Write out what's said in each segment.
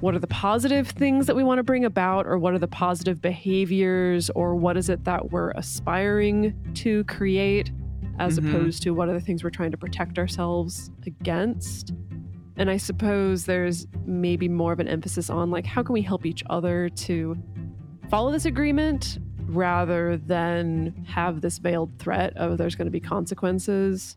what are the positive things that we want to bring about, or what are the positive behaviors, or what is it that we're aspiring to create, as Mhm. opposed to what are the things we're trying to protect ourselves against. And I suppose there's maybe more of an emphasis on like, how can we help each other to follow this agreement rather than have this veiled threat of there's going to be consequences.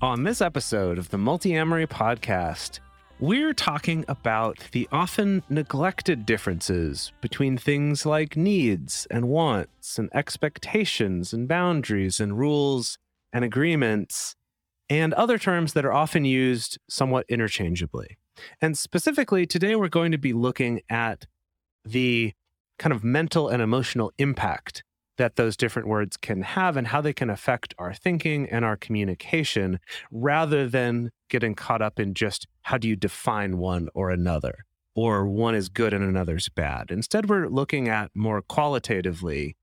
On this episode of the Multiamory podcast, we're talking about the often neglected differences between things like needs and wants and expectations and boundaries and rules and agreements and other terms that are often used somewhat interchangeably. And specifically, today we're going to be looking at the kind of mental and emotional impact that those different words can have and how they can affect our thinking and our communication rather than getting caught up in just how do you define one or another or one is good and another's bad. Instead, we're looking at more qualitatively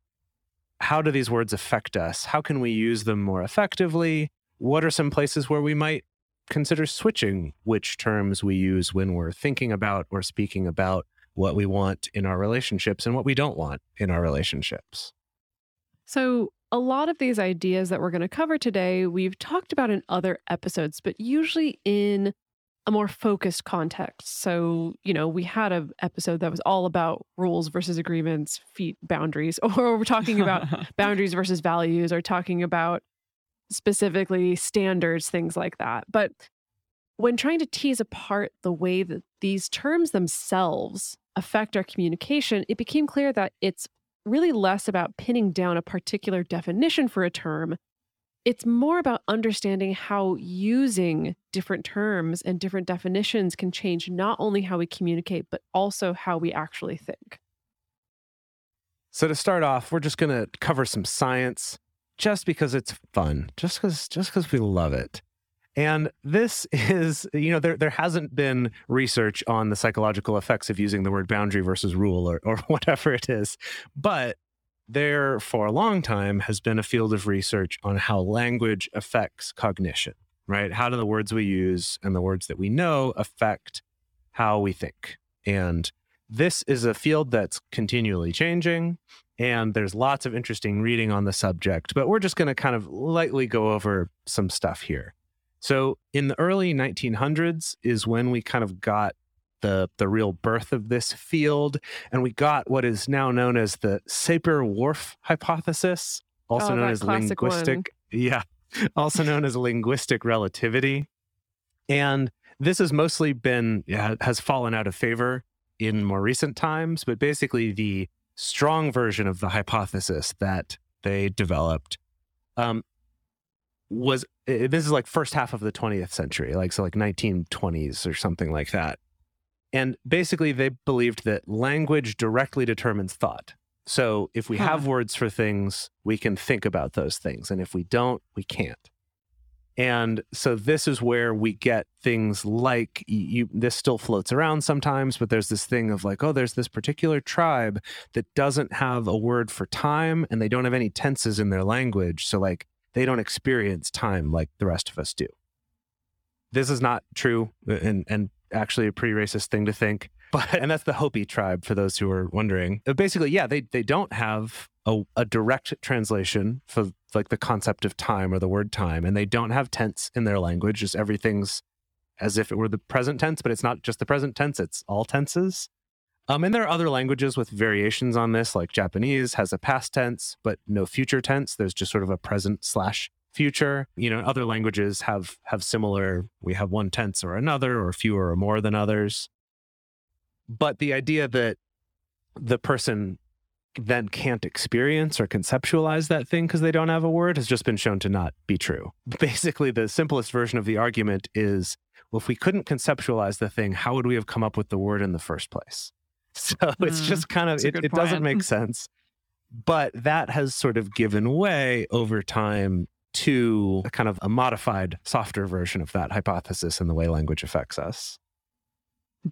how do these words affect us? How can we use them more effectively? What are some places where we might consider switching which terms we use when we're thinking about or speaking about what we want in our relationships and what we don't want in our relationships? So, a lot of these ideas that we're going to cover today, we've talked about in other episodes, but usually in a more focused context. So, you know, we had an episode that was all about rules versus agreements, feet, boundaries, or we're talking about boundaries versus values, or talking about specifically standards, things like that. But when trying to tease apart the way that these terms themselves affect our communication, it became clear that it's really less about pinning down a particular definition for a term. It's more about understanding how using different terms and different definitions can change not only how we communicate, but also how we actually think. So to start off, we're just going to cover some science just because it's fun, just because just because we love it. And this is, you know, there there hasn't been research on the psychological effects of using the word boundary versus rule or or whatever it is, but there for a long time has been a field of research on how language affects cognition, right? How do the words we use and the words that we know affect how we think? And this is a field that's continually changing and there's lots of interesting reading on the subject, but we're just going to kind of lightly go over some stuff here. So, in the early 1900s is when we kind of got the the real birth of this field and we got what is now known as the Sapir-Whorf hypothesis, also Oh, known as classic one. linguistic yeah, also known as linguistic relativity. And this has mostly been yeah, has fallen out of favor in more recent times, but basically the strong version of the hypothesis that they developed um, was this is like first half of the 20th century, like so like 1920s or something like that. And basically they believed that language directly determines thought. So if we Huh. have words for things, we can think about those things. And if we don't, we can't. And so this is where we get things like you this still floats around sometimes, but there's this thing of like, oh, there's this particular tribe that doesn't have a word for time and they don't have any tenses in their language. So like they don't experience time like the rest of us do. This is not true and and actually a pretty racist thing to think. But and that's the Hopi tribe for those who are wondering. Basically, yeah, they they don't have a, a direct translation for like the concept of time or the word time, and they don't have tense in their language. Just everything's as if it were the present tense, but it's not just the present tense, it's all tenses. Um, and there are other languages with variations on this, like Japanese has a past tense, but no future tense. There's just sort of a present slash future. You know, other languages have have similar. We have one tense or another, or fewer or more than others. But the idea that the person then can't experience or conceptualize that thing because they don't have a word has just been shown to not be true. Basically, the simplest version of the argument is well, if we couldn't conceptualize the thing, how would we have come up with the word in the first place? So it's Mm, just kind of, it, it doesn't make sense. But that has sort of given way over time to a kind of a modified, softer version of that hypothesis and the way language affects us.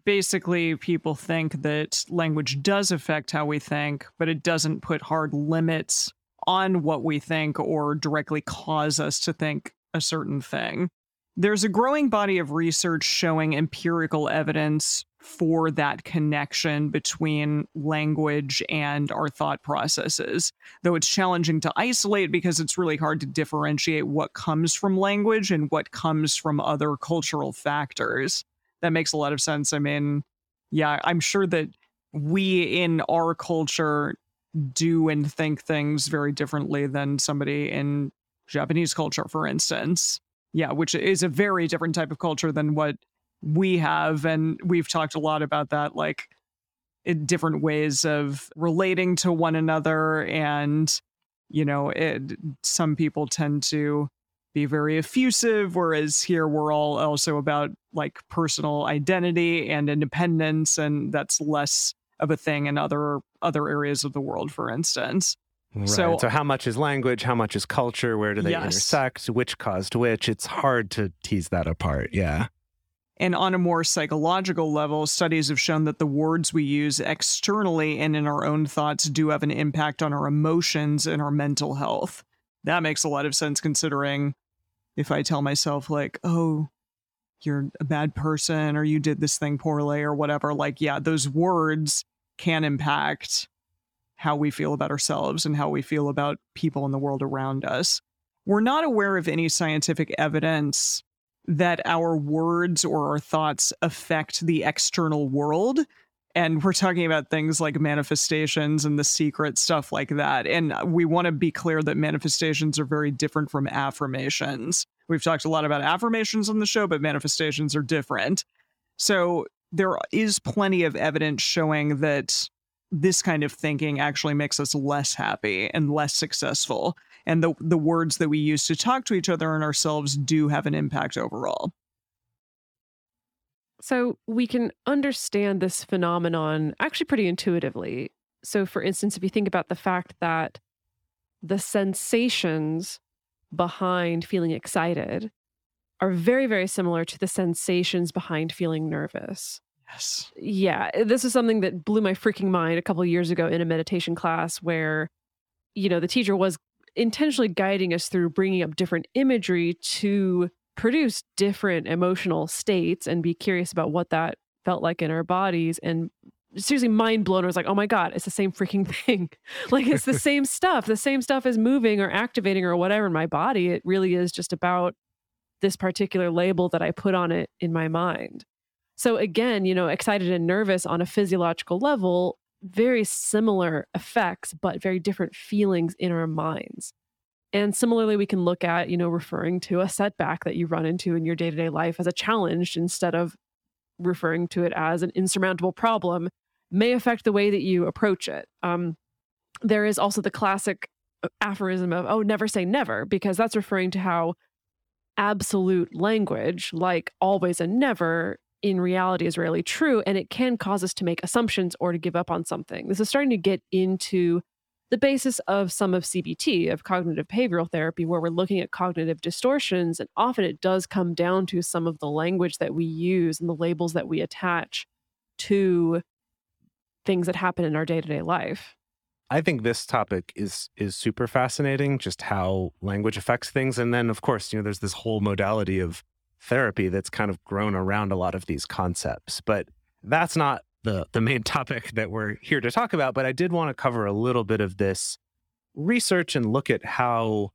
Basically, people think that language does affect how we think, but it doesn't put hard limits on what we think or directly cause us to think a certain thing. There's a growing body of research showing empirical evidence for that connection between language and our thought processes, though it's challenging to isolate because it's really hard to differentiate what comes from language and what comes from other cultural factors. That makes a lot of sense. I mean, yeah, I'm sure that we in our culture do and think things very differently than somebody in Japanese culture, for instance. Yeah, which is a very different type of culture than what we have. And we've talked a lot about that, like in different ways of relating to one another. And, you know, it, some people tend to be very effusive, whereas here we're all also about like personal identity and independence. And that's less of a thing in other other areas of the world, for instance. Right. So- So, how much is language? How much is culture? Where do they Yes. intersect? Which caused which? It's hard to tease that apart. Yeah. And on a more psychological level, studies have shown that the words we use externally and in our own thoughts do have an impact on our emotions and our mental health. That makes a lot of sense considering if I tell myself, like, oh, you're a bad person or you did this thing poorly or whatever, like, yeah, those words can impact how we feel about ourselves and how we feel about people in the world around us. We're not aware of any scientific evidence that our words or our thoughts affect the external world. And we're talking about things like manifestations and the secret stuff like that. And we want to be clear that manifestations are very different from affirmations. We've talked a lot about affirmations on the show, but manifestations are different. So there is plenty of evidence showing that this kind of thinking actually makes us less happy and less successful and the the words that we use to talk to each other and ourselves do have an impact overall. So we can understand this phenomenon actually pretty intuitively. So, for instance, if you think about the fact that the sensations behind feeling excited are very, very similar to the sensations behind feeling nervous. Yes. Yeah, this is something that blew my freaking mind a couple of years ago in a meditation class where, you know, the teacher was intentionally guiding us through bringing up different imagery to produce different emotional states and be curious about what that felt like in our bodies. And seriously mind blown. I was like oh my god it's the same freaking thing. Like it's the same stuff. The same stuff is moving or activating or whatever in my body. It really is just about this particular label that i put on it in my mind. So again you know excited and nervous on a physiological level very similar effects but very different feelings in our minds. And similarly we can look at you know referring to a setback that you run into in your day-to-day life as a challenge instead of referring to it as an insurmountable problem may affect the way that you approach it. Um, there is also the classic aphorism of oh never say never because that's referring to how absolute language like always and never in reality is rarely true and it can cause us to make assumptions or to give up on something this is starting to get into the basis of some of CBT, of cognitive behavioral therapy, where we're looking at cognitive distortions. And often it does come down to some of the language that we use and the labels that we attach to things that happen in our day to day life. I think this topic is is super fascinating, just how language affects things. And then of course, you know, there's this whole modality of therapy that's kind of grown around a lot of these concepts. But that's not the the main topic that we're here to talk about. But I did want to cover a little bit of this research and look at how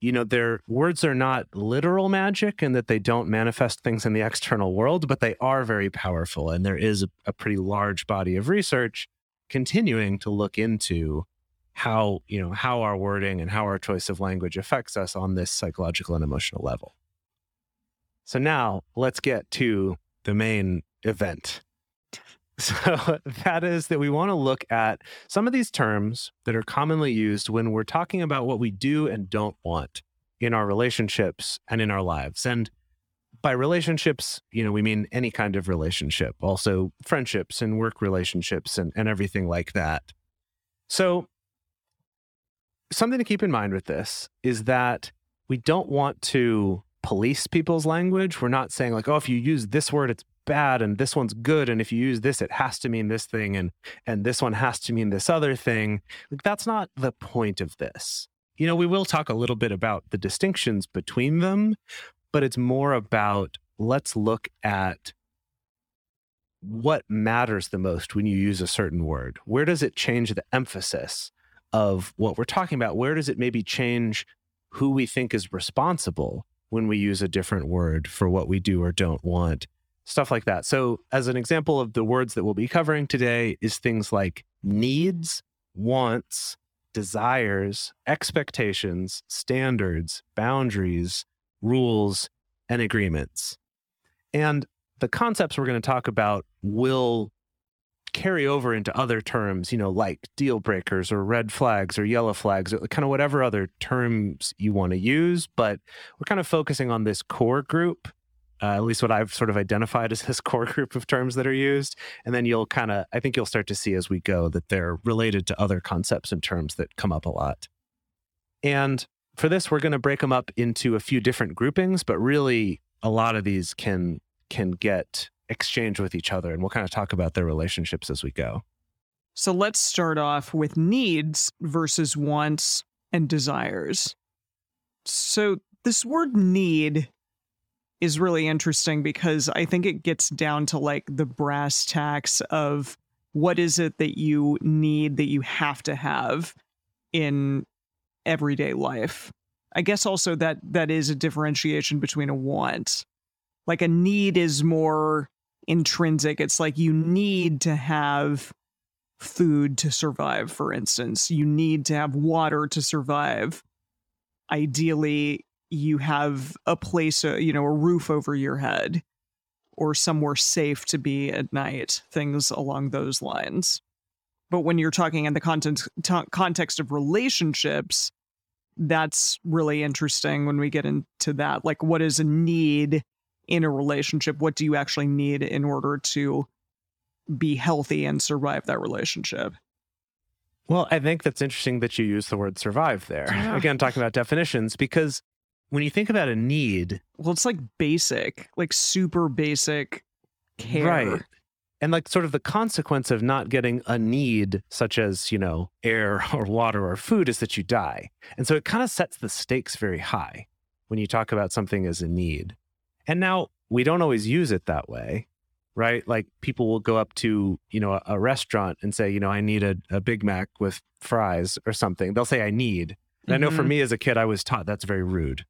you know their words are not literal magic and that they don't manifest things in the external world but they are very powerful and there is a, a pretty large body of research continuing to look into how you know how our wording and how our choice of language affects us on this psychological and emotional level so now let's get to the main event So that is that we want to look at some of these terms that are commonly used when we're talking about what we do and don't want in our relationships and in our lives. And by relationships, you know, we mean any kind of relationship, also friendships and work relationships and, and everything like that. So something to keep in mind with this is that we don't want to police people's language. We're not saying like, oh, if you use this word, it's bad and this one's good and if you use this it has to mean this thing and and this one has to mean this other thing. Like that's not the point of this. You know we will talk a little bit about the distinctions between them but it's more about let's look at what matters the most when you use a certain word. Where does it change the emphasis of what we're talking about? Where does it maybe change who we think is responsible when we use a different word for what we do or don't want stuff like that. So, as an example of the words that we'll be covering today, is things like needs, wants, desires, expectations, standards, boundaries, rules, and agreements. And the concepts we're going to talk about will carry over into other terms, you know, like deal breakers or red flags or yellow flags, or kind of whatever other terms you want to use. But we're kind of focusing on this core group uh, at least what I've sort of identified as this core group of terms that are used. And then you'll kind of, I think you'll start to see as we go that they're related to other concepts and terms that come up a lot. And for this, we're going to break them up into a few different groupings, but really a lot of these can can get exchanged with each other. And we'll kind of talk about their relationships as we go. So let's start off with needs versus wants and desires. So this word need is really interesting because I think it gets down to like the brass tacks of what is it that you need that you have to have in everyday life. I guess also that that is a differentiation between a want. Like a need is more intrinsic. It's like you need to have food to survive, for instance. You need to have water to survive. Ideally, you have a place, uh, you know, a roof over your head or somewhere safe to be at night, things along those lines. But when you're talking in the context, t- context of relationships, that's really interesting when we get into that. Like, what is a need in a relationship? What do you actually need in order to be healthy and survive that relationship? Well, I think that's interesting that you use the word survive there. Yeah. Again, talking about definitions, because when you think about a need, well, it's like basic, like super basic care. Right. And like sort of the consequence of not getting a need, such as, you know, air or water or food, is that you die. And so it kind of sets the stakes very high when you talk about something as a need. And now we don't always use it that way, right? Like people will go up to, you know, a, a restaurant and say, you know, I need a, a Big Mac with fries or something. They'll say, I need. And mm-hmm. I know for mm-hmm. me as a kid, I was taught that's very rude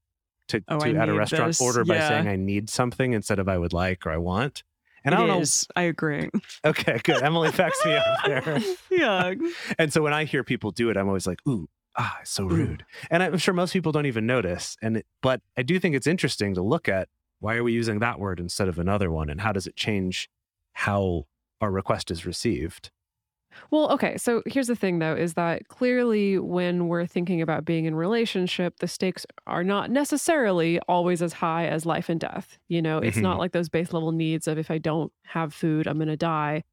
to, oh, to at a restaurant this. order by saying I need something instead of I would like or I want. And it I don't is. know. I agree. Okay, good. Emily backs me up there. yeah. And so when I hear people do it, I'm always like, ooh, ah, so rude. And I'm sure most people don't even notice. And it, but I do think it's interesting to look at why are we using that word instead of another one, and how does it change how our request is received? Well, okay. So here's the thing, though, is that clearly when we're thinking about being in relationship, the stakes are not necessarily always as high as life and death. You know, it's mm-hmm. not like those base level needs of if I don't have food, I'm going to die.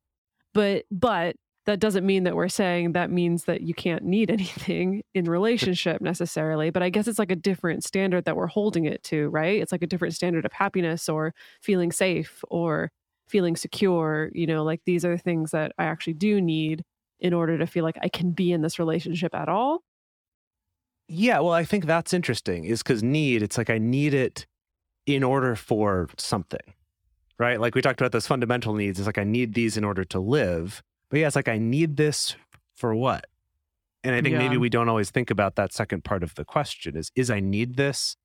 But but that doesn't mean that we're saying that means that you can't need anything in relationship necessarily. But I guess it's like a different standard that we're holding it to, right? It's like a different standard of happiness or feeling safe or feeling secure, you know, like these are things that I actually do need in order to feel like I can be in this relationship at all. Yeah, well, I think that's interesting is because need, it's like I need it in order for something, right? Like we talked about those fundamental needs. It's like I need these in order to live. But yeah, it's like I need this for what? And I think yeah. maybe we don't always think about that second part of the question is is I need this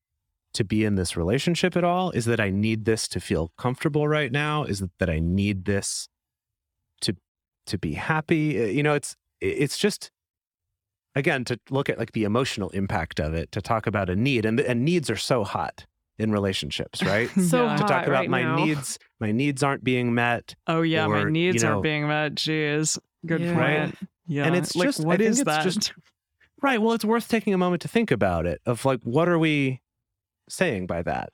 to be in this relationship at all? Is that I need this to feel comfortable right now? Is it that I need this to to be happy? Uh, you know, it's it's just again to look at like the emotional impact of it to talk about a need and and needs are so hot in relationships, right? So Yeah. to talk hot about right my now. needs, my needs aren't being met. Oh yeah, Or, my you needs know- aren't being met. Jeez, good Yeah. point. Yeah, And it's like just- I what it's that? just- Right. Well, it's worth taking a moment to think about it of like, what are we saying by that?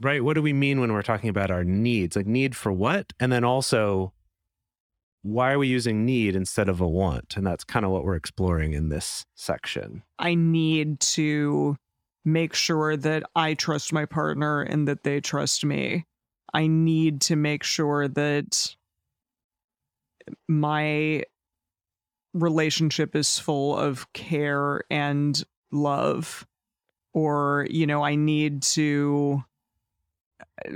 Right. What do we mean when we're talking about our needs? Like, need for what? And then also, why are we using need instead of a want? And that's kind of what we're exploring in this section. I need to make sure that I trust my partner and that they trust me. I need to make sure that my relationship is full of care and love. Or, you know, I need to.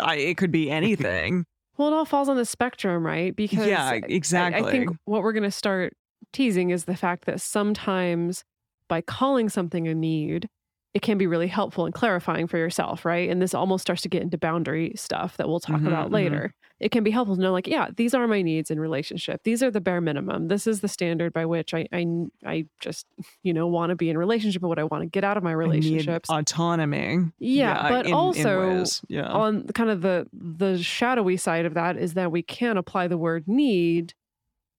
I, it could be anything. Well, it all falls on the spectrum, right? Because Yeah, I- exactly. I, think what we're going to start teasing is the fact that sometimes by calling something a need, it can be really helpful and clarifying for yourself, right? And this almost starts to get into boundary stuff that we'll talk Mhm, about mhm. later. It can be helpful to know, like, yeah, these are my needs in relationship. These are the bare minimum. This is the standard by which I, I, I just, you know, want to be in relationship and what I want to get out of my relationships. autonomy. Yeah, but in- in also ways. yeah. on the- kind of the the shadowy side of that is that we can apply the word need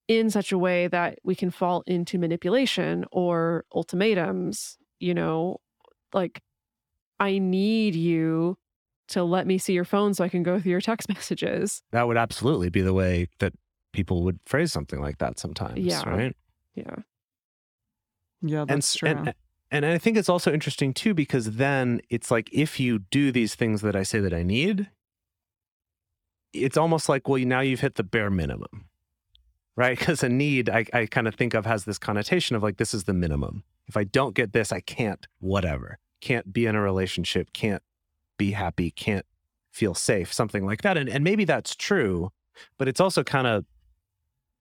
in such a way that we can fall into manipulation or ultimatums you know like i need you to let me see your phone so i can go through your text messages That would absolutely be the way that people would phrase something like that sometimes. Yeah. Right. yeah yeah, and, true. and and I think it's also interesting too because then it's like if you do these things that I say that I need, it's almost like well now you've hit the bare minimum, right? Because a need I, I kind of think of has this connotation of like this is the minimum. If I don't get this, I can't whatever, can't be in a relationship, can't be happy, can't feel safe, something like that. And and maybe that's true, but it's also kind of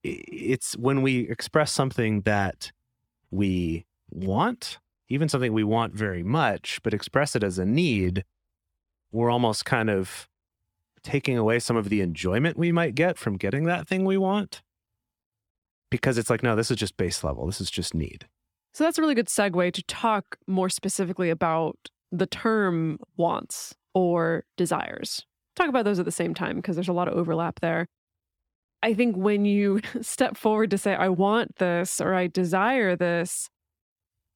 it's when we express something that we want, even something we want very much, but express it as a need, we're almost kind of taking away some of the enjoyment we might get from getting that thing we want. Because it's like, no, this is just base level. This is just need. so that's a really good segue to talk more specifically about the term wants or desires talk about those at the same time because there's a lot of overlap there I think when you step forward to say, I want this or I desire this,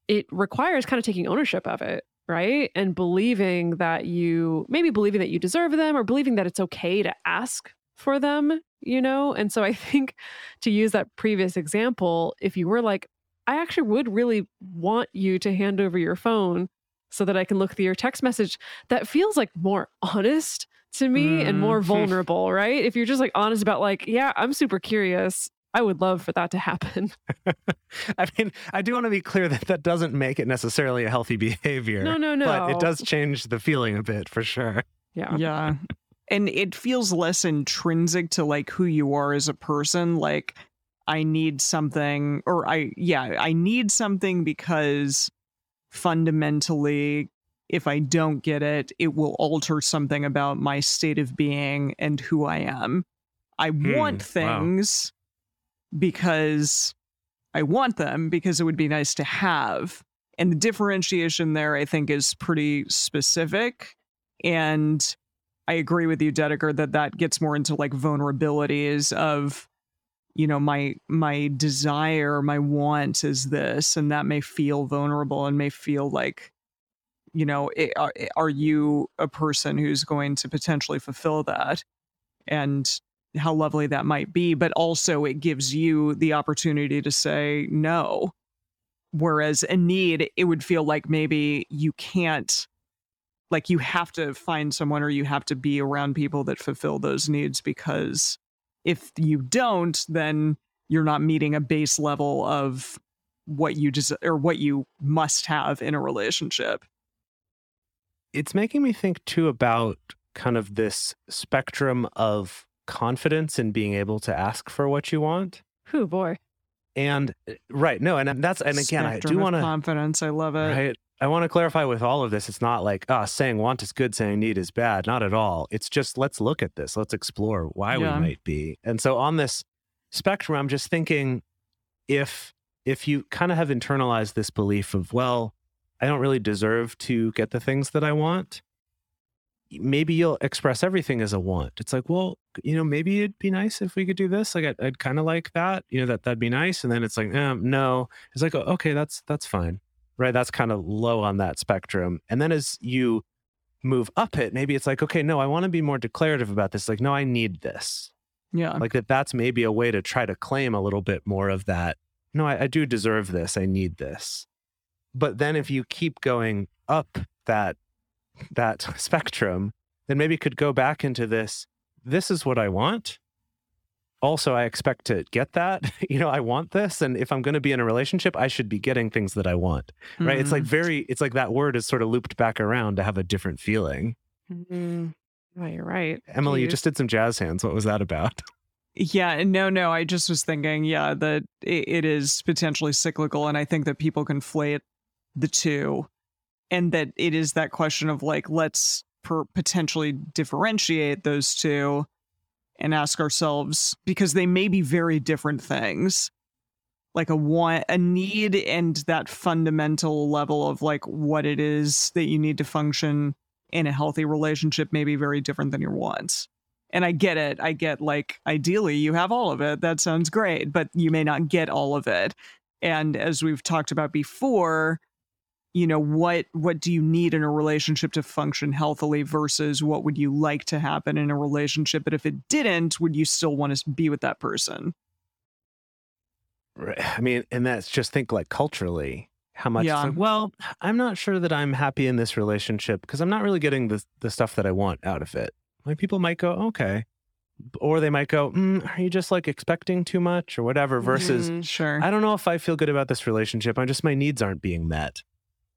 it requires kind of taking ownership of it, right? And believing that you, maybe believing that you deserve them or believing that it's okay to ask for them, you know? And so I think to use that previous example, if you were like, I actually would really want you to hand over your phone so that I can look through your text message, that feels like more honest to me and more Mm. vulnerable, right? If you're just like honest about like, yeah, I'm super curious. I would love for that to happen. I mean, I do want to be clear that that doesn't make it necessarily a healthy behavior. No, no, no. But it does change the feeling a bit for sure. Yeah. yeah and it feels less intrinsic to like who you are as a person like i need something or i yeah i need something because fundamentally if i don't get it it will alter something about my state of being and who i am i Hmm, want wow. things because i want them because it would be nice to have and the differentiation there i think is pretty specific and I agree with you, Dedeker, that that gets more into like vulnerabilities of, you know, my my desire, my want is this, and that may feel vulnerable and may feel like, you know, it, uh, are, are you a person who's going to potentially fulfill that, and how lovely that might be, but also it gives you the opportunity to say no. Whereas a need, it would feel like maybe you can't like you have to find someone or you have to be around people that fulfill those needs because if you don't then you're not meeting a base level of what you just or what you must have in a relationship It's making me think too about kind of this spectrum of confidence in being able to ask for what you want. Whew, boy. And uh, right, no, and that's and again, I do want to confidence i love it right. I want to clarify with all of this. It's not like ah, saying want is good, saying need is bad. Not at all. It's just let's look at this. Let's explore why Yeah. we might be. And so on this spectrum, I'm just thinking if if you kind of have internalized this belief of well, I don't really deserve to get the things that I want, maybe you'll express everything as a want. It's like, well, you know, maybe it'd be nice if we could do this. Like, I'd, I'd kind of like that. You know, that that'd be nice. And then it's like, um, no. It's like, okay, that's that's fine, right? That's kind of low on that spectrum. And then as you move up it, maybe it's like, okay, no, I want to be more declarative about this. Like, no, I need this. Yeah. Like that. That's maybe a way to try to claim a little bit more of that. No, I, I do deserve this. I need this. But then if you keep going up that that spectrum, then maybe could go back into this. This is what I want. Also, I expect to get that. you know, I want this. And if I'm going to be in a relationship, I should be getting things that I want. Right. It's like Mhm. very, it's like that word is sort of looped back around to have a different feeling. Mm, oh, you're right. Emily, you just did some jazz hands. What was that about? Yeah, no, no. I just was thinking, yeah, that it, it is potentially cyclical, and I think that people conflate the two, and that it is that question of like, let's per- potentially differentiate those two, and ask ourselves because they may be very different things, like a want, a need, and that fundamental level of like what it is that you need to function in a healthy relationship may be very different than your wants and I get it. I get like ideally you have all of it. That sounds great, but you may not get all of it. And as we've talked about before, you know, what what do you need in a relationship to function healthily versus what would you like to happen in a relationship? But if it didn't, would you still want to be with that person? Right. I mean, and that's just think like culturally how much Yeah. like, well, I'm not sure that I'm happy in this relationship because I'm not really getting the the stuff that I want out of it. Like people might go, okay. Or they might go, mm, are you just like expecting too much or whatever? Versus, Mhm. Sure. I don't know if I feel good about this relationship. I just, my needs aren't being met.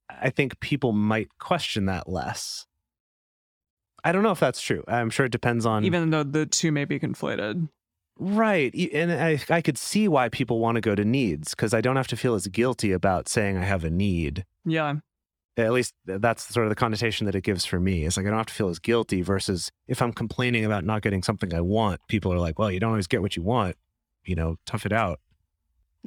I think people might question that less. I don't know if that's true. I'm sure it depends on Even though the two may be conflated. Right. And I, I could see why people want to go to needs because I don't have to feel as guilty about saying I have a need. Yeah. At least that's sort of the connotation that it gives for me. It's like I don't have to feel as guilty versus if I'm complaining about not getting something I want, people are like, well, you don't always get what you want. You know, tough it out.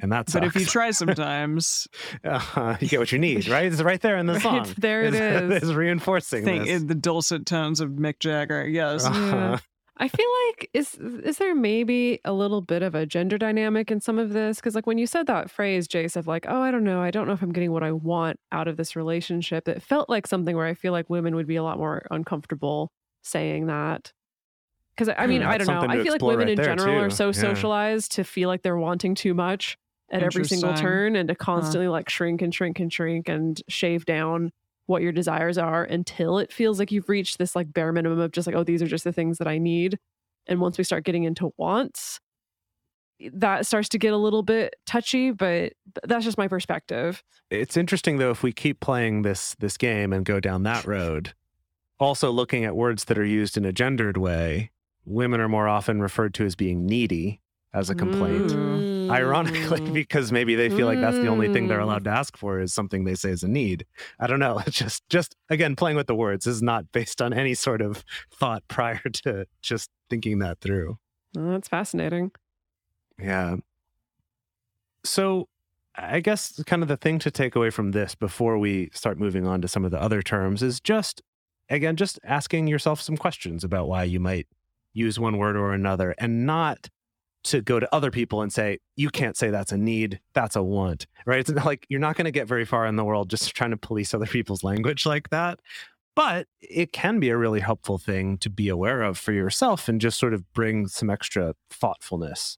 And that's But if you try sometimes, uh, you get what you need, right? It's right there in the Right, song. there it It's- is. It's reinforcing think this. in the dulcet tones of Mick Jagger. Yes. Uh-huh. I feel like is is there maybe a little bit of a gender dynamic in some of this? Because like when you said that phrase, Jace, of like, oh, I don't know, I don't know if I'm getting what I want out of this relationship. It felt like something where I feel like women would be a lot more uncomfortable saying that. Because I mean, Hmm, I don't know. I feel like women right in there, general are so Yeah. socialized to feel like they're wanting too much at every single turn and to constantly like shrink and shrink and shrink and shave down what your desires are until it feels like you've reached this like bare minimum of just like, oh, these are just the things that I need. And once we start getting into wants, that starts to get a little bit touchy, but that's just my perspective. it's interesting though if we keep playing this this game and go down that road also looking at words that are used in a gendered way women are more often referred to as being needy as a complaint Mm. Ironically because maybe they feel like that's the only thing they're Mm. allowed to ask for is something they say is a need i don't know it's just just again playing with the words is not based on any sort of thought prior to just thinking that through Oh, that's fascinating. yeah. So I guess kind of the thing to take away from this before we start moving on to some of the other terms is just, again, just asking yourself some questions about why you might use one word or another and not to go to other people and say, you can't say that's a need, that's a want, right? It's like you're not going to get very far in the world just trying to police other people's language like that. But it can be a really helpful thing to be aware of for yourself and just sort of bring some extra thoughtfulness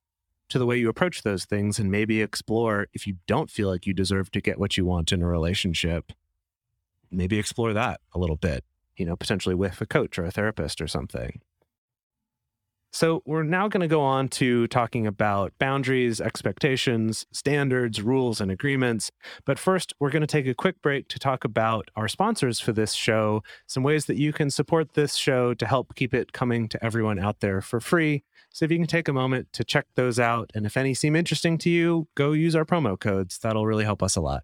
to the way you approach those things and maybe explore if you don't feel like you deserve to get what you want in a relationship, maybe explore that a little bit, you know, potentially with a coach or a therapist or something. So, we're now going to go on to talking about boundaries, expectations, standards, rules, and agreements. But first, we're going to take a quick break to talk about our sponsors for this show, some ways that you can support this show to help keep it coming to everyone out there for free. So, if you can take a moment to check those out, and if any seem interesting to you, go use our promo codes. That'll really help us a lot.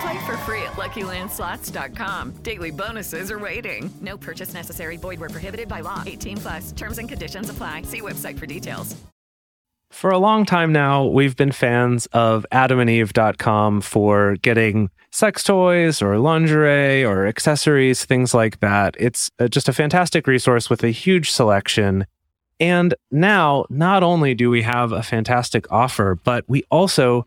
Play for free at LuckyLandSlots.com. Daily bonuses are waiting. No purchase necessary. Void were prohibited by law. 18 plus. Terms and conditions apply. See website for details. For a long time now, we've been fans of adamandeve.com for getting sex toys or lingerie or accessories, things like that. It's uh, just a fantastic resource with a huge selection. And now, not only do we have a fantastic offer, but we also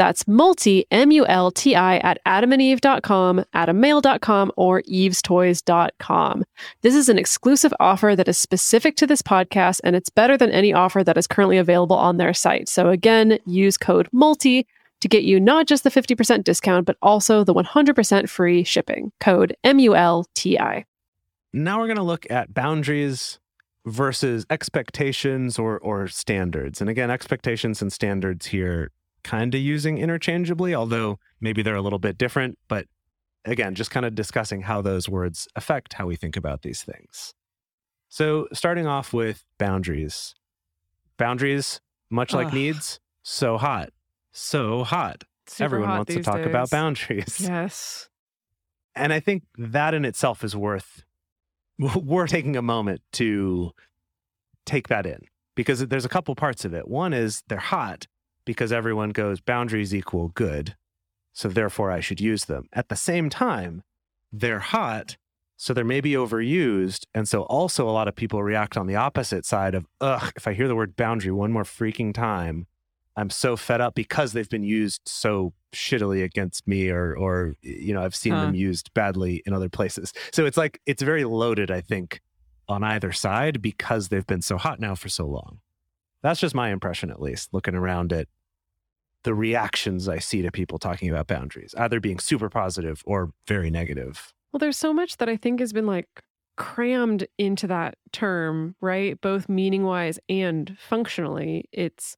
That's multi, M U L T I, at adamandeve.com, adammale.com, or evestoys.com. This is an exclusive offer that is specific to this podcast, and it's better than any offer that is currently available on their site. So again, use code MULTI to get you not just the 50% discount, but also the 100% free shipping. Code M U L T I. Now we're going to look at boundaries versus expectations or or standards. And again, expectations and standards here kind of using interchangeably, although maybe they're a little bit different, but again, just kind of discussing how those words affect how we think about these things. So, starting off with boundaries. Boundaries, much like Ugh. needs, so hot. So hot. Super Everyone hot wants to talk about boundaries. Yes. and I think that in itself is worth worth taking a moment to take that in because there's a couple parts of it. One is they're hot because everyone goes boundaries equal good, so therefore I should use them. At the same time, they're hot, so they're maybe overused, and so also a lot of people react on the opposite side of ugh. If I hear the word boundary one more freaking time, I'm so fed up because they've been used so shittily against me or or you know I've seen Huh. them used badly in other places. So it's like it's very loaded I think on either side because they've been so hot now for so long. That's just my impression at least looking around at the reactions I see to people talking about boundaries, either being super positive or very negative. Well, there's so much that I think has been like crammed into that term, right? Both meaning wise and functionally. It's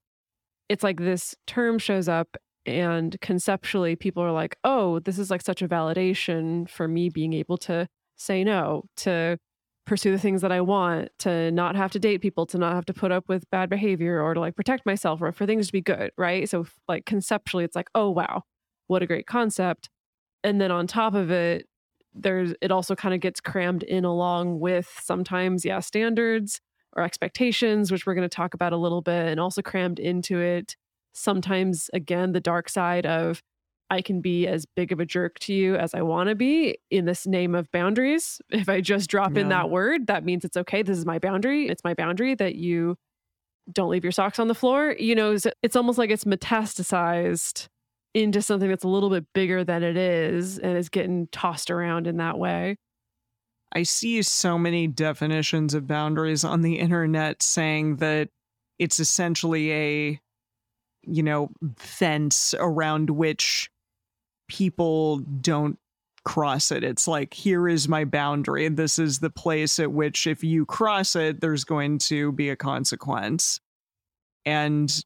it's like this term shows up and conceptually people are like, "Oh, this is like such a validation for me being able to say no, to pursue the things that I want, to not have to date people, to not have to put up with bad behavior or to like protect myself or for things to be good, right? So like conceptually it's like, "Oh, wow. What a great concept." And then on top of it, there's it also kind of gets crammed in along with sometimes yeah standards or expectations which we're going to talk about a little bit and also crammed into it sometimes again the dark side of i can be as big of a jerk to you as i want to be in this name of boundaries. If i just drop in that word that means it's okay. This is my boundary. It's my boundary that you don't leave your socks on the floor. You know it's- it's almost like it's metastasized into something that's a little bit bigger than it is and is getting tossed around in that way. I see so many definitions of boundaries on the internet saying that it's essentially a, you know, fence around which people don't cross it. It's like, here is my boundary. This is the place at which, if you cross it, there's going to be a consequence. And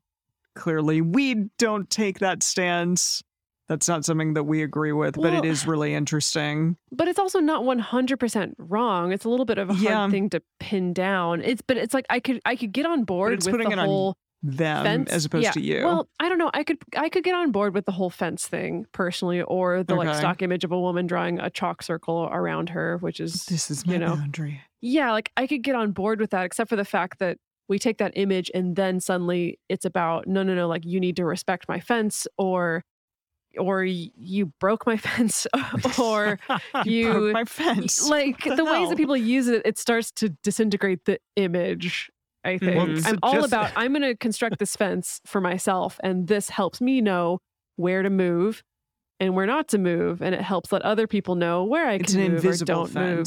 clearly, we don't take that stance. That's not something that we agree with, but it Well- is really interesting. But it's also not 100% wrong. It's a little bit of a hard Yeah. thing to pin down. It's but it's like I could I could get on board it's with putting the whole Them fence as opposed yeah. to you. Well, I don't know. I could I could get on board with the whole fence thing personally or the like stock image of a woman drawing a chalk circle around her, which is this is you know, boundary. Yeah, like I could get on board with that, except for the fact that we take that image and then suddenly it's about no, no, no, like you need to respect my fence or or you broke my fence or you broke my fence. like What the, ways that people use it it starts to disintegrate the image i think Well, i'm all about i'm going to construct this fence for myself and this helps me know where to move and where not to move and it helps let other people know where i it's can an move or don't move.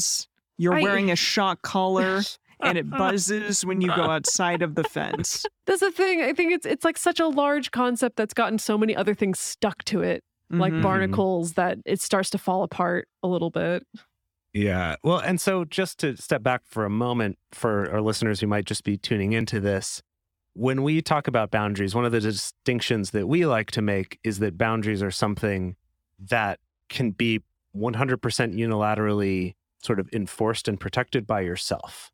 You're Right. wearing a shock collar and it buzzes when you go outside of the fence. that's the thing i think it's it's like such a large concept that's gotten so many other things stuck to it like Mhm. barnacles that it starts to fall apart a little bit Yeah. Well, and so just to step back for a moment for our listeners who might just be tuning into this, when we talk about boundaries, one of the distinctions that we like to make is that boundaries are something that can be 100% unilaterally sort of enforced and protected by yourself.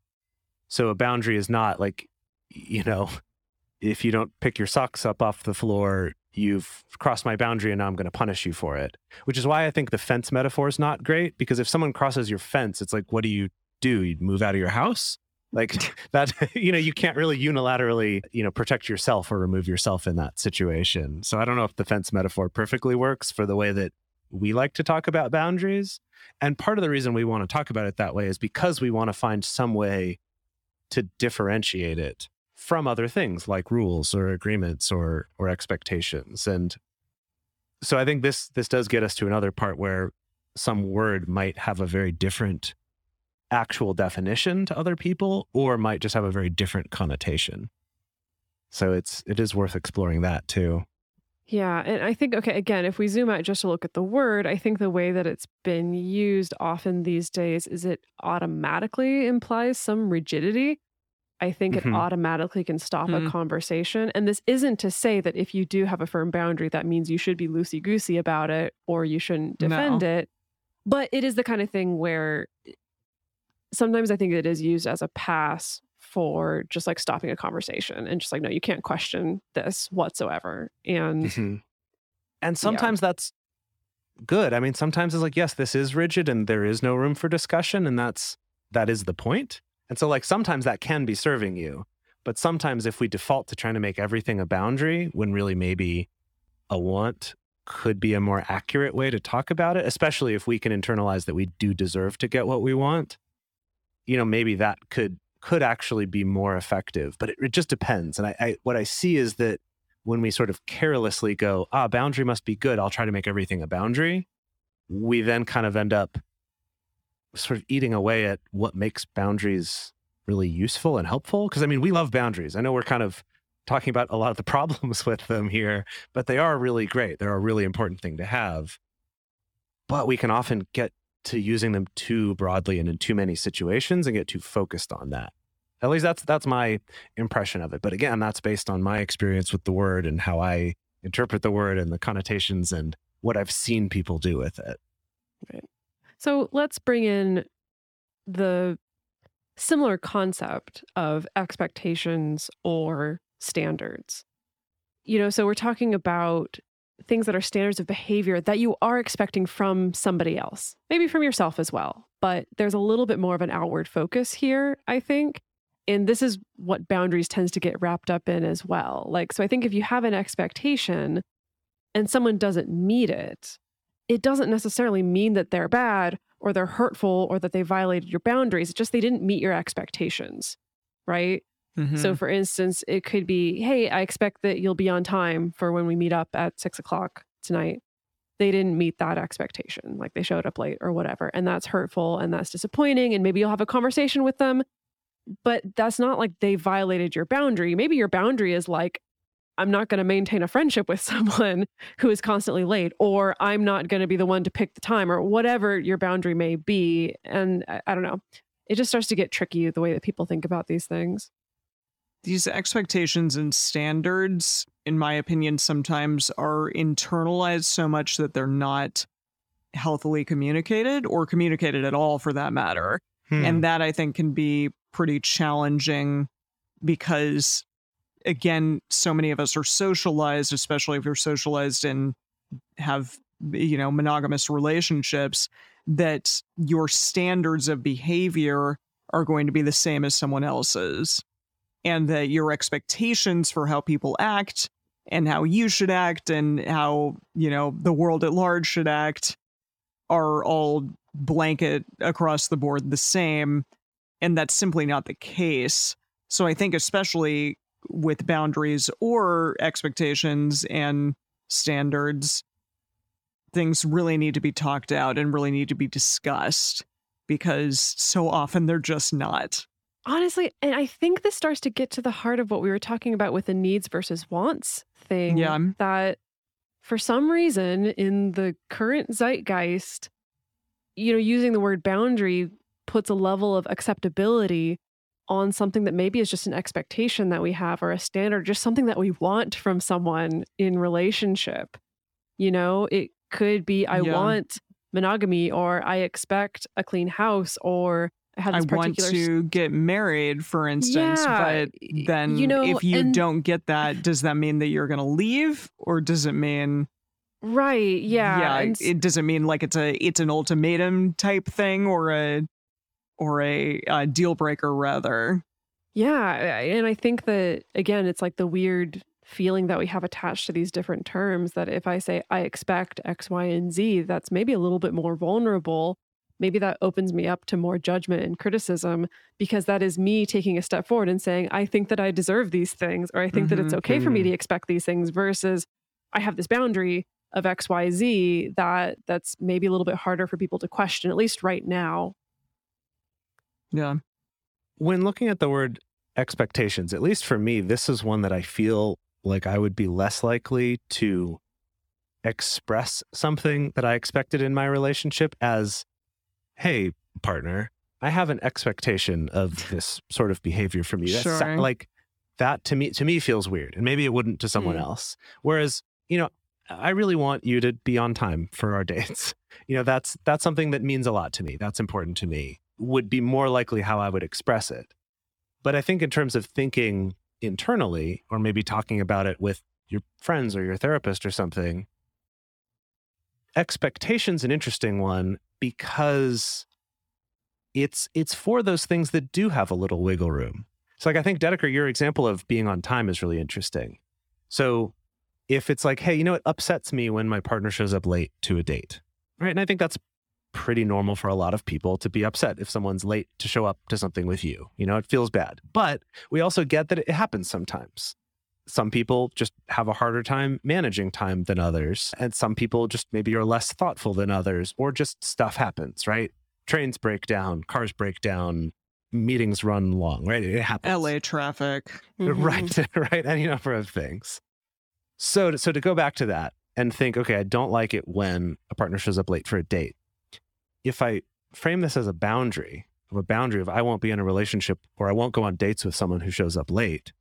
So a boundary is not like, you know, if you don't pick your socks up off the floor, you've crossed my boundary and now I'm going to punish you for it which is why I think the fence metaphor is not great because if someone crosses your fence, it's like, what do you do? You move out of your house? Like that, you know, you can't really unilaterally, you know, protect yourself or remove yourself in that situation. So I don't know if the fence metaphor perfectly works for the way that we like to talk about boundaries. And part of the reason we want to talk about it that way is because we want to find some way to differentiate it from other things like rules or agreements or or expectations. And so I think this this does get us to another part where some word might have a very different actual definition to other people or might just have a very different connotation. So it's it is worth exploring that too. Yeah, and I think okay, again, if we zoom out just to look at the word, I think the way that it's been used often these days is it automatically implies some rigidity. I think it mm-hmm. automatically can stop Hmm. a mm-hmm. conversation. And this isn't to say that if you do have a firm boundary, that means you should be loosey goosey about it or you shouldn't defend it. But it is the kind of thing where eh, sometimes I think it is used as a pass for just like stopping a conversation and just like, no, you can't question this whatsoever. And mm-hmm. And sometimes that's good. I mean, sometimes it's like, yes, this is rigid and there is no room for discussion and that's that is the point. And so like sometimes that can be serving you. But sometimes if we default to trying to make everything a boundary when really maybe a want could be a more accurate way to talk about it, especially if we can internalize that we do deserve to get what we want. You know, maybe that could could actually be more effective, but it, it just depends. And I, I what I see is that when we sort of carelessly go, ah, boundary must be good, I'll try to make everything a boundary, we then kind of end up sort of eating away at what makes boundaries really useful and helpful. Because I mean, we love boundaries. I know we're kind of talking about a lot of the problems with them here, but they are really great. They're a really important thing to have. But we can often get to using them too broadly and in too many situations and get too focused on that. At least that's that's my impression of it. But again, that's based on my experience with the word and how I interpret the word and the connotations and what I've seen people do with it. So let's bring in the similar concept of expectations or standards. You know, so we're talking about things that are standards of behavior that you are expecting from somebody else, maybe from yourself as well. But there's a little bit more of an outward focus here, I think. And this is what boundaries tends to get wrapped up in as well. Like, so I think if you have an expectation and someone doesn't meet it, it doesn't necessarily mean that they're bad or they're hurtful or that they violated your boundaries. It's just they didn't meet your expectations, right? Mhm. So, for instance, it could be, hey, I expect that you'll be on time for when we meet up at six o'clock tonight. They didn't meet that expectation. Like they showed up late or whatever. And that's hurtful and that's disappointing. And maybe you'll have a conversation with them. But that's not like they violated your boundary. Maybe your boundary is like, I'm not going to maintain a friendship with someone who is constantly late, or I'm not going to be the one to pick the time, or whatever your boundary may be. And I, I don't know. It just starts to get tricky the way that people think about these things. these expectations and standards, in my opinion, sometimes are internalized so much that they're not healthily communicated or communicated at all for that matter. Hmm. And that I think can be pretty challenging because, again, so many of us are socialized, especially if you're socialized and have, you know, monogamous relationships, that your standards of behavior are going to be the same as someone else's. And that your expectations for how people act and how you should act and how, you know, the world at large should act are all blanket across the board the same. And that's simply not the case. So I think, especially with boundaries or expectations and standards, things really need to be talked out and really need to be discussed because so often they're just not. Honestly, and I think this starts to get to the heart of what we were talking about with the needs versus wants thing. Yeah. That for some reason in the current zeitgeist, you know, using the word boundary puts a level of acceptability on something that maybe is just an expectation that we have or a standard, just something that we want from someone in relationship. You know, it could be I Yeah. want monogamy or I expect a clean house or I have I want to get married, for instance, Yeah, but then you know, if you and- don't get that, does that mean that you're going to leave, or does it mean right. Yeah. yeah, and it does it mean like it's a it's an ultimatum type thing, or a or a, uh deal breaker rather? Yeah, and I think that again, it's like the weird feeling that we have attached to these different terms that if I say I expect X, Y, and Z, that's maybe a little bit more vulnerable. Maybe that opens me up to more judgment and criticism because that is me taking a step forward and saying, I think that I deserve these things, or I think that it's Mhm, okay for me mhm. to expect these things versus I have this boundary of X, Y, Z that that's maybe a little bit harder for people to question, at least right now. Yeah, when looking at the word expectations, at least for me, this is one that I feel like I would be less likely to express something that I expected in my relationship as, hey, partner, I have an expectation of this sort of behavior from you. That's Sure. like that to me to me feels weird. And maybe it wouldn't to someone Mm. else. Whereas, you know, I really want you to be on time for our dates. You know, that's that's something that means a lot to me. That's important to me. Would be more likely how I would express it. But I think in terms of thinking internally or maybe talking about it with your friends or your therapist or something, expectation's an interesting one because it's it's for those things that do have a little wiggle room. So like I think Dedeker, your example of being on time is really interesting. So if it's like, hey, you know, it upsets me when my partner shows up late to a date. Right. And I think that's pretty normal for a lot of people to be upset if someone's late to show up to something with you. You know, it feels bad. But we also get that it happens sometimes. Some people just have a harder time managing time than others. And some people just maybe are less thoughtful than others, or just stuff happens, right? Trains break down, cars break down, meetings run long, right? It happens. LA traffic. Mhm. Right, right. Any number of things. So, so to go back to that and think, okay, I don't like it when a partner shows up late for a date. If I frame this as a boundary, of a boundary of I won't be in a relationship or I won't go on dates with someone who shows up late.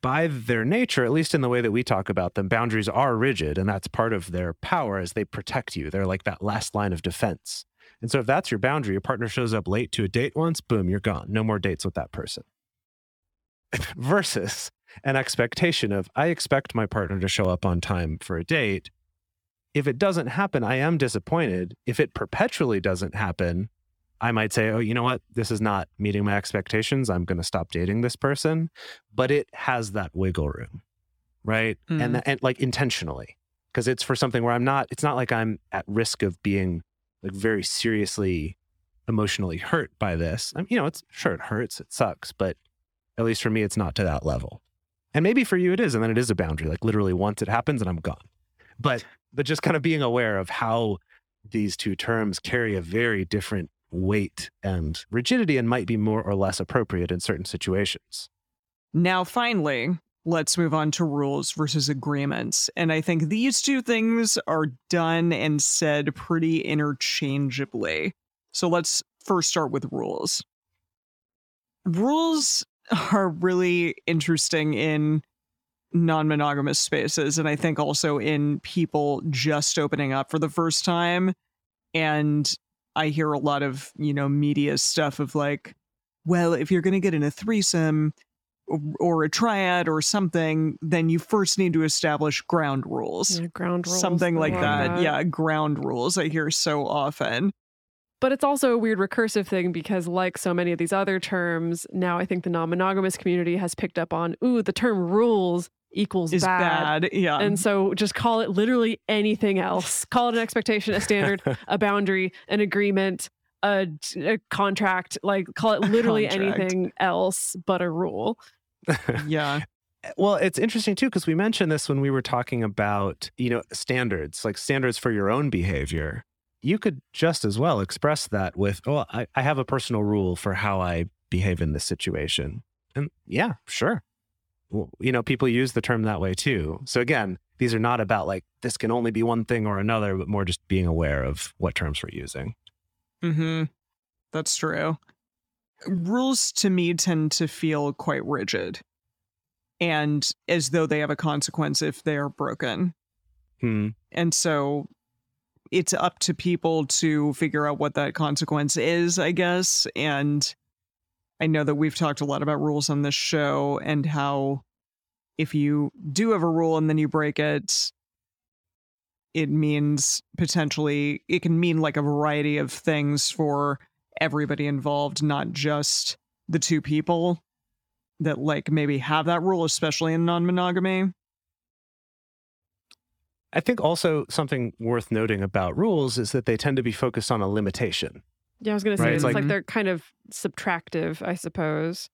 By their nature, at least in the way that we talk about them, boundaries are rigid, and that's part of their power as they protect you. They're like that last line of defense. And so, if that's your boundary, your partner shows up late to a date once, boom, you're gone. No more dates with that person. Versus an expectation of, I expect my partner to show up on time for a date. If it doesn't happen, I am disappointed. If it perpetually doesn't happen, I might say, oh, you know what? This is not meeting my expectations. I'm going to stop dating this person. But it has that wiggle room, right? Mm. And, and like intentionally, because it's for something where I'm not, it's not like I'm at risk of being like very seriously emotionally hurt by this. I'm, you know, it's sure it hurts, it sucks, but at least for me, it's not to that level. And maybe for you it is, and then it is a boundary. Like literally, once it happens, and I'm gone. But but just kind of being aware of how these two terms carry a very different weight and rigidity, and might be more or less appropriate in certain situations. Now, finally, let's move on to rules versus agreements. And I think these two things are done and said pretty interchangeably. So let's first start with rules. Rules are really interesting in non monogamous spaces. And I think also in people just opening up for the first time. And I hear a lot of, you know, media stuff of like, well, if you're going to get in a threesome, or- or a triad or something, then you first need to establish ground rules. Yeah, ground rules. Something like love that. Yeah, ground rules I hear so often. But it's also a weird recursive thing because, like so many of these other terms, now I think the non monogamous community has picked up on, ooh, the term rules equals Is bad. Yeah. And so just call it literally anything else. Call it an expectation, a standard, a boundary, an agreement, a, a contract. Like call it literally anything else but a rule. yeah. Eh, well, it's interesting too because we mentioned this when we were talking about, you know, standards, like standards for your own behavior. You could just as well express that with, oh, I, I have a personal rule for how I behave in this situation. And yeah, sure. Well, you know, people use the term that way too. So again, these are not about like this can only be one thing or another, but more just being aware of what terms we're using. Mm-hmm. That's true. Rules to me tend to feel quite rigid and as though they have a consequence if they are broken. Hmm. And so it's up to people to figure out what that consequence is, I guess. And I know that we've talked a lot about rules on this show and how if you do have a rule and then you break it, it means potentially, it can mean like a variety of things for everybody involved, not just the two people that like maybe have that rule, especially in non monogamy. I think also something worth noting about rules is that they tend to be focused on a limitation. Yeah, I was going to say Right, it's it's like, like- they're kind of subtractive, I suppose.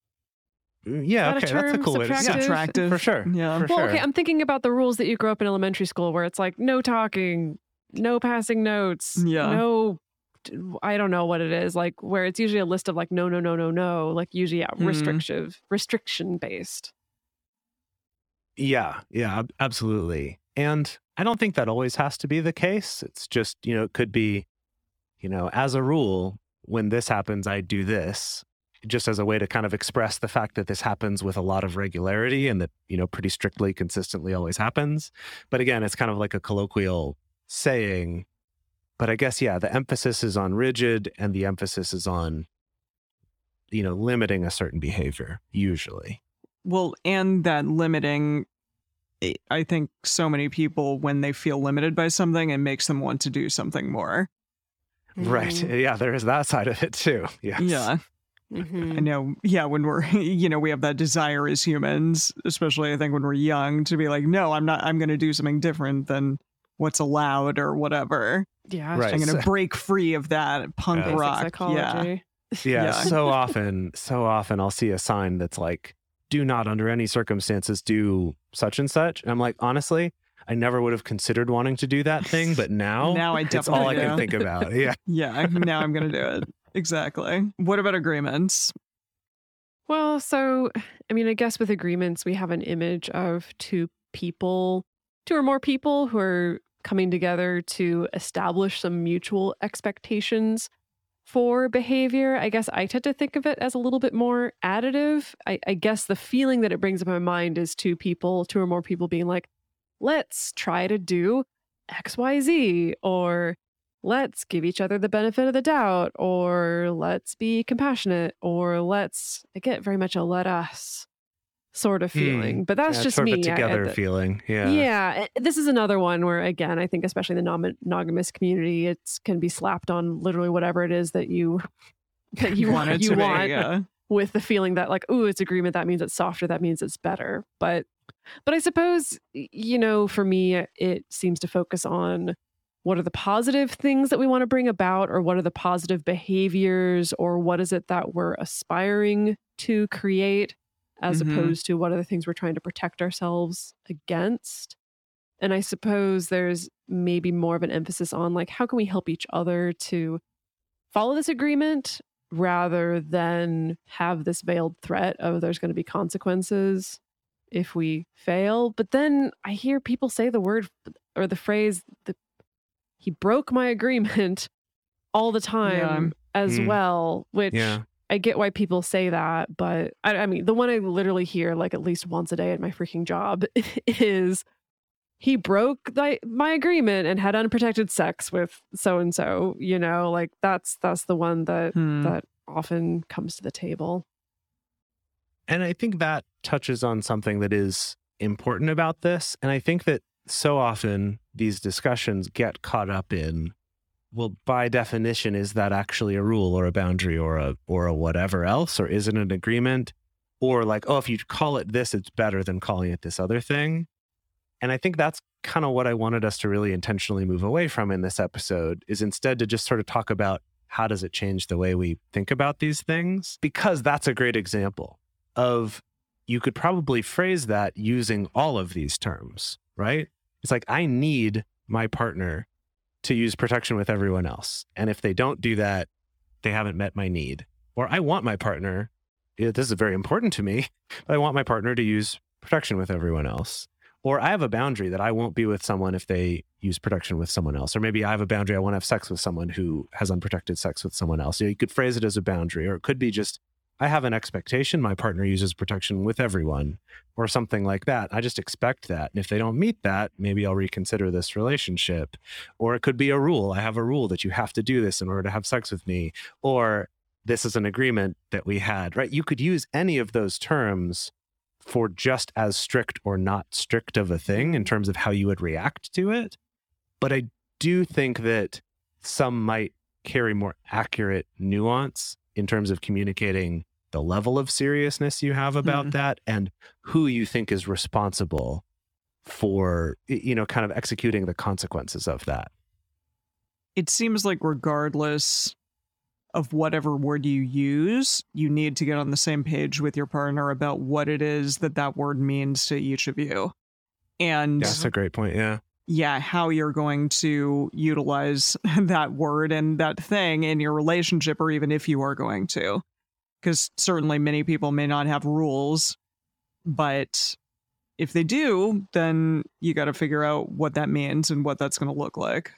Mm, Yeah, Is that a okay, that's a term? cool way to Subtractive? say Subtractive. For sure. Yeah. For Well, sure. okay, I'm thinking about the rules that you grew up in elementary school where it's like no talking, no passing notes, Yeah. no I don't know what it is, like where it's usually a list of like no no no no no, like usually yeah, Hmm. restrictive, restriction based. Yeah, yeah, absolutely. And I don't think that always has to be the case. It's just, you know, it could be, you know, as a rule, when this happens, I do this, just as a way to kind of express the fact that this happens with a lot of regularity and that, you know, pretty strictly, consistently always happens. But again, it's kind of like a colloquial saying. But I guess, yeah, the emphasis is on rigid and the emphasis is on, you know, limiting a certain behavior, usually. Well, and that limiting, I- I think so many people, when they feel limited by something, it makes them want to do something more. Right. Mm, Yeah, there is that side of it too. Yes. Yeah. mhm. I know. Yeah. When we're, you know, we have that desire as humans, especially I think when we're young, to be like, no, I'm not, I'm going to do something different than what's allowed or whatever. Yeah, Right. I'm going to So- break free of that punk Yeah. basic rock. Yeah. Yeah, Yeah. so often, so often I'll see a sign that's like, do not under any circumstances do such and such. And I'm like, honestly, I never would have considered wanting to do that thing, but now, Now I it's all I definitely can think about. Yeah. Yeah. Now I'm going to do it. Exactly. What about agreements? Well, so I mean, I guess with agreements, we have an image of two people, two or more people who are coming together to establish some mutual expectations for behavior. I guess I tend to think of it as a little bit more additive. I, I guess the feeling that it brings up in my mind is two people, two or more people being like, let's try to do XYZ, or let's give each other the benefit of the doubt, or let's be compassionate, or let's I get very much a let us sort of Hmm. feeling. But that's Yeah, just sort me. of a I- I- together the- feeling. Yeah. yeah. This is another one where, again, I think, especially the non monogamous community, it can be slapped on literally whatever it is that you that you want You be, want yeah. With the feeling that, like, oh, it's agreement. That means it's softer. That means it's better. But, but I suppose, you know, for me, it seems to focus on what are the positive things that we want to bring about, or what are the positive behaviors, or what is it that we're aspiring to create, as Mhm. opposed to what are the things we're trying to protect ourselves against. And I suppose there's maybe more of an emphasis on like, how can we help each other to follow this agreement rather than have this veiled threat of there's going to be consequences if we fail. But then I hear people say the word or the phrase that he broke my agreement all the time as Mm. well, which Yeah. I get why people say that, but I, I mean, the one I literally hear like at least once a day at my freaking job is he broke the, my agreement and had unprotected sex with so and so. You know, like that's that's the one that Hmm. that often comes to the table. And I think that touches on something that is important about this. And I think that so often these discussions get caught up in, well, by definition, is that actually a rule or a boundary or a or a whatever else, or is it an agreement? or like, oh, if you call it this, it's better than calling it this other thing. And I think that's kind of what I wanted us to really intentionally move away from in this episode is instead to just sort of talk about how does it change the way we think about these things? Because that's a great example of you could probably phrase that using all of these terms, right? It's like, I need my partner to use protection with everyone else. And if they don't do that, they haven't met my need. Or I want my partner, this is very important to me, but I want my partner to use protection with everyone else. Or I have a boundary that I won't be with someone if they use protection with someone else. Or maybe I have a boundary I want to have sex with someone who has unprotected sex with someone else. You, know, you could phrase it as a boundary, or it could be just I have an expectation my partner uses protection with everyone or something like that. I just expect that. And if they don't meet that, maybe I'll reconsider this relationship. Or it could be a rule. I have a rule that you have to do this in order to have sex with me. Or this is an agreement that we had, right? You could use any of those terms for just as strict or not strict of a thing in terms of how you would react to it. But I do think that some might carry more accurate nuance in terms of communicating the level of seriousness you have about mm-hmm. that and who you think is responsible for you know kind of executing the consequences of that it seems like regardless of whatever word you use you need to get on the same page with your partner about what it is that that word means to each of you and that's a great point yeah yeah, how you're going to utilize that word and that thing in your relationship, or even if you are going to. Because certainly many people may not have rules, but if they do, then you got to figure out what that means and what that's going to look like.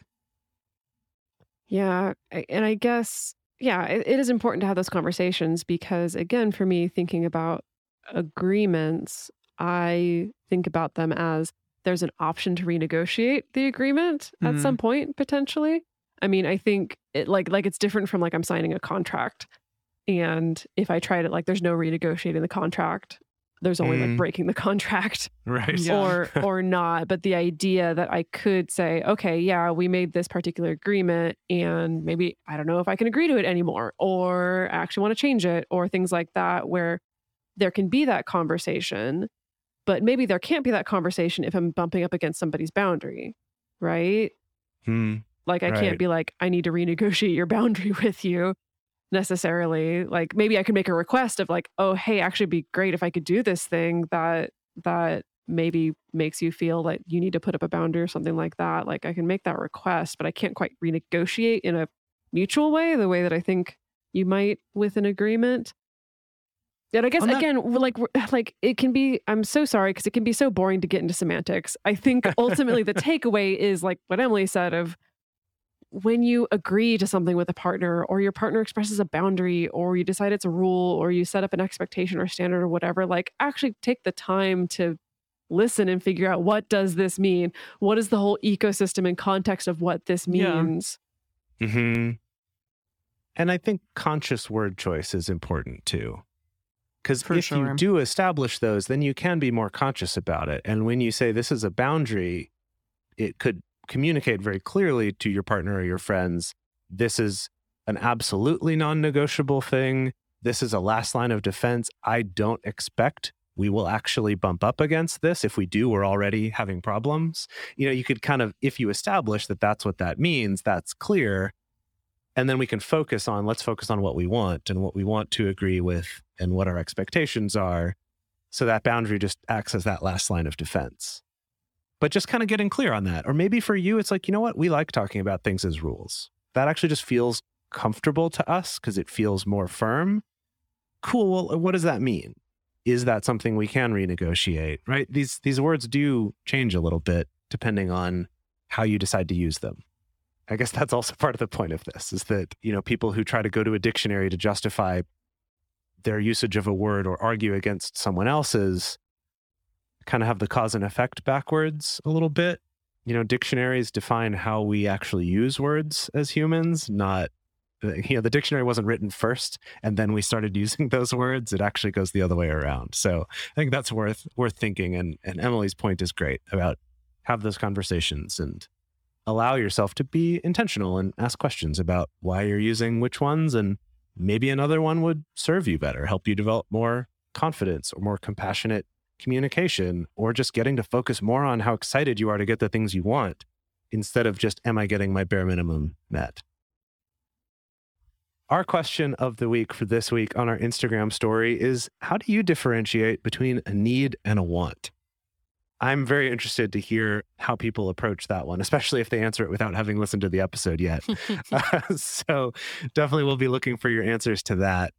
Yeah. And I guess, yeah, it, it is important to have those conversations because, again, for me, thinking about agreements, I think about them as there's an option to renegotiate the agreement at mm-hmm. some point potentially. I mean, I think it like like it's different from like I'm signing a contract. And if I tried it like there's no renegotiating the contract, there's only mm. like breaking the contract. Right. Yeah. Or or not. But the idea that I could say, okay, yeah, we made this particular agreement and maybe I don't know if I can agree to it anymore or I actually want to change it or things like that where there can be that conversation but maybe there can't be that conversation if I'm bumping up against somebody's boundary, right? Hmm. Like I right. can't be like, I need to renegotiate your boundary with you necessarily. Like maybe I could make a request of like, oh, hey, actually be great if I could do this thing that that maybe makes you feel like you need to put up a boundary or something like that. Like I can make that request, but I can't quite renegotiate in a mutual way, the way that I think you might with an agreement. And I guess that, again, like like it can be. I'm so sorry because it can be so boring to get into semantics. I think ultimately the takeaway is like what Emily said of when you agree to something with a partner, or your partner expresses a boundary, or you decide it's a rule, or you set up an expectation or standard or whatever. Like actually take the time to listen and figure out what does this mean. What is the whole ecosystem and context of what this means? Yeah. Hmm. And I think conscious word choice is important too. Because if sure. you do establish those, then you can be more conscious about it. And when you say this is a boundary, it could communicate very clearly to your partner or your friends this is an absolutely non negotiable thing. This is a last line of defense. I don't expect we will actually bump up against this. If we do, we're already having problems. You know, you could kind of, if you establish that that's what that means, that's clear. And then we can focus on, let's focus on what we want and what we want to agree with and what our expectations are. So that boundary just acts as that last line of defense. But just kind of getting clear on that. Or maybe for you, it's like, you know what? We like talking about things as rules. That actually just feels comfortable to us because it feels more firm. Cool. Well, uh, what does that mean? Is that something we can renegotiate? Right? These these words do change a little bit depending on how you decide to use them. I guess that's also part of the point of this is that, you know, people who try to go to a dictionary to justify their usage of a word or argue against someone else's kind of have the cause and effect backwards a little bit. You know, dictionaries define how we actually use words as humans, not uh, you know the dictionary wasn't written first and then we started using those words. It actually goes the other way around. So i think that's worth worth thinking. And and emily's point is great about have those conversations and allow yourself to be intentional and ask questions about why you're using which ones. And maybe another one would serve you better, help you develop more confidence or more compassionate communication or just getting to focus more on how excited you are to get the things you want instead of just, am I getting my bare minimum met? Our question of the week for this week on our Instagram story is How do you differentiate between a need and a want? I'm very interested to hear how people approach that one, especially if they answer it without having listened to the episode yet. uh, so, definitely we'll be looking for your answers to that.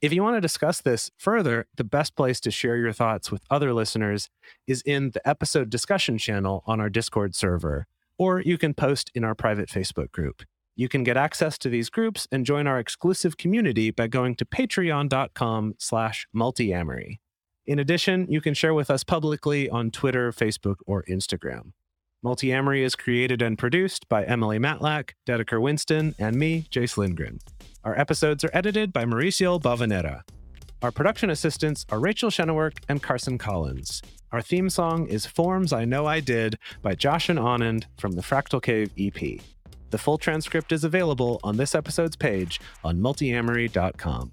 If you want to discuss this further, the best place to share your thoughts with other listeners is in the episode discussion channel on our Discord server, or you can post in our private Facebook group. You can get access to these groups and join our exclusive community by going to patreon.com slash multiamory. In addition, you can share with us publicly on Twitter, Facebook, or Instagram. Multiamory is created and produced by Emily Matlack, Dedeker Winston, and me, Jase Lindgren. Our episodes are edited by Mauricio Balvanera. Our production assistants are Rachel Shennework and Carson Collins. Our theme song is Forms I Know I Did by Josh and Anand from the Fractal Cave EP. The full transcript is available on this episode's page on multiamory.com.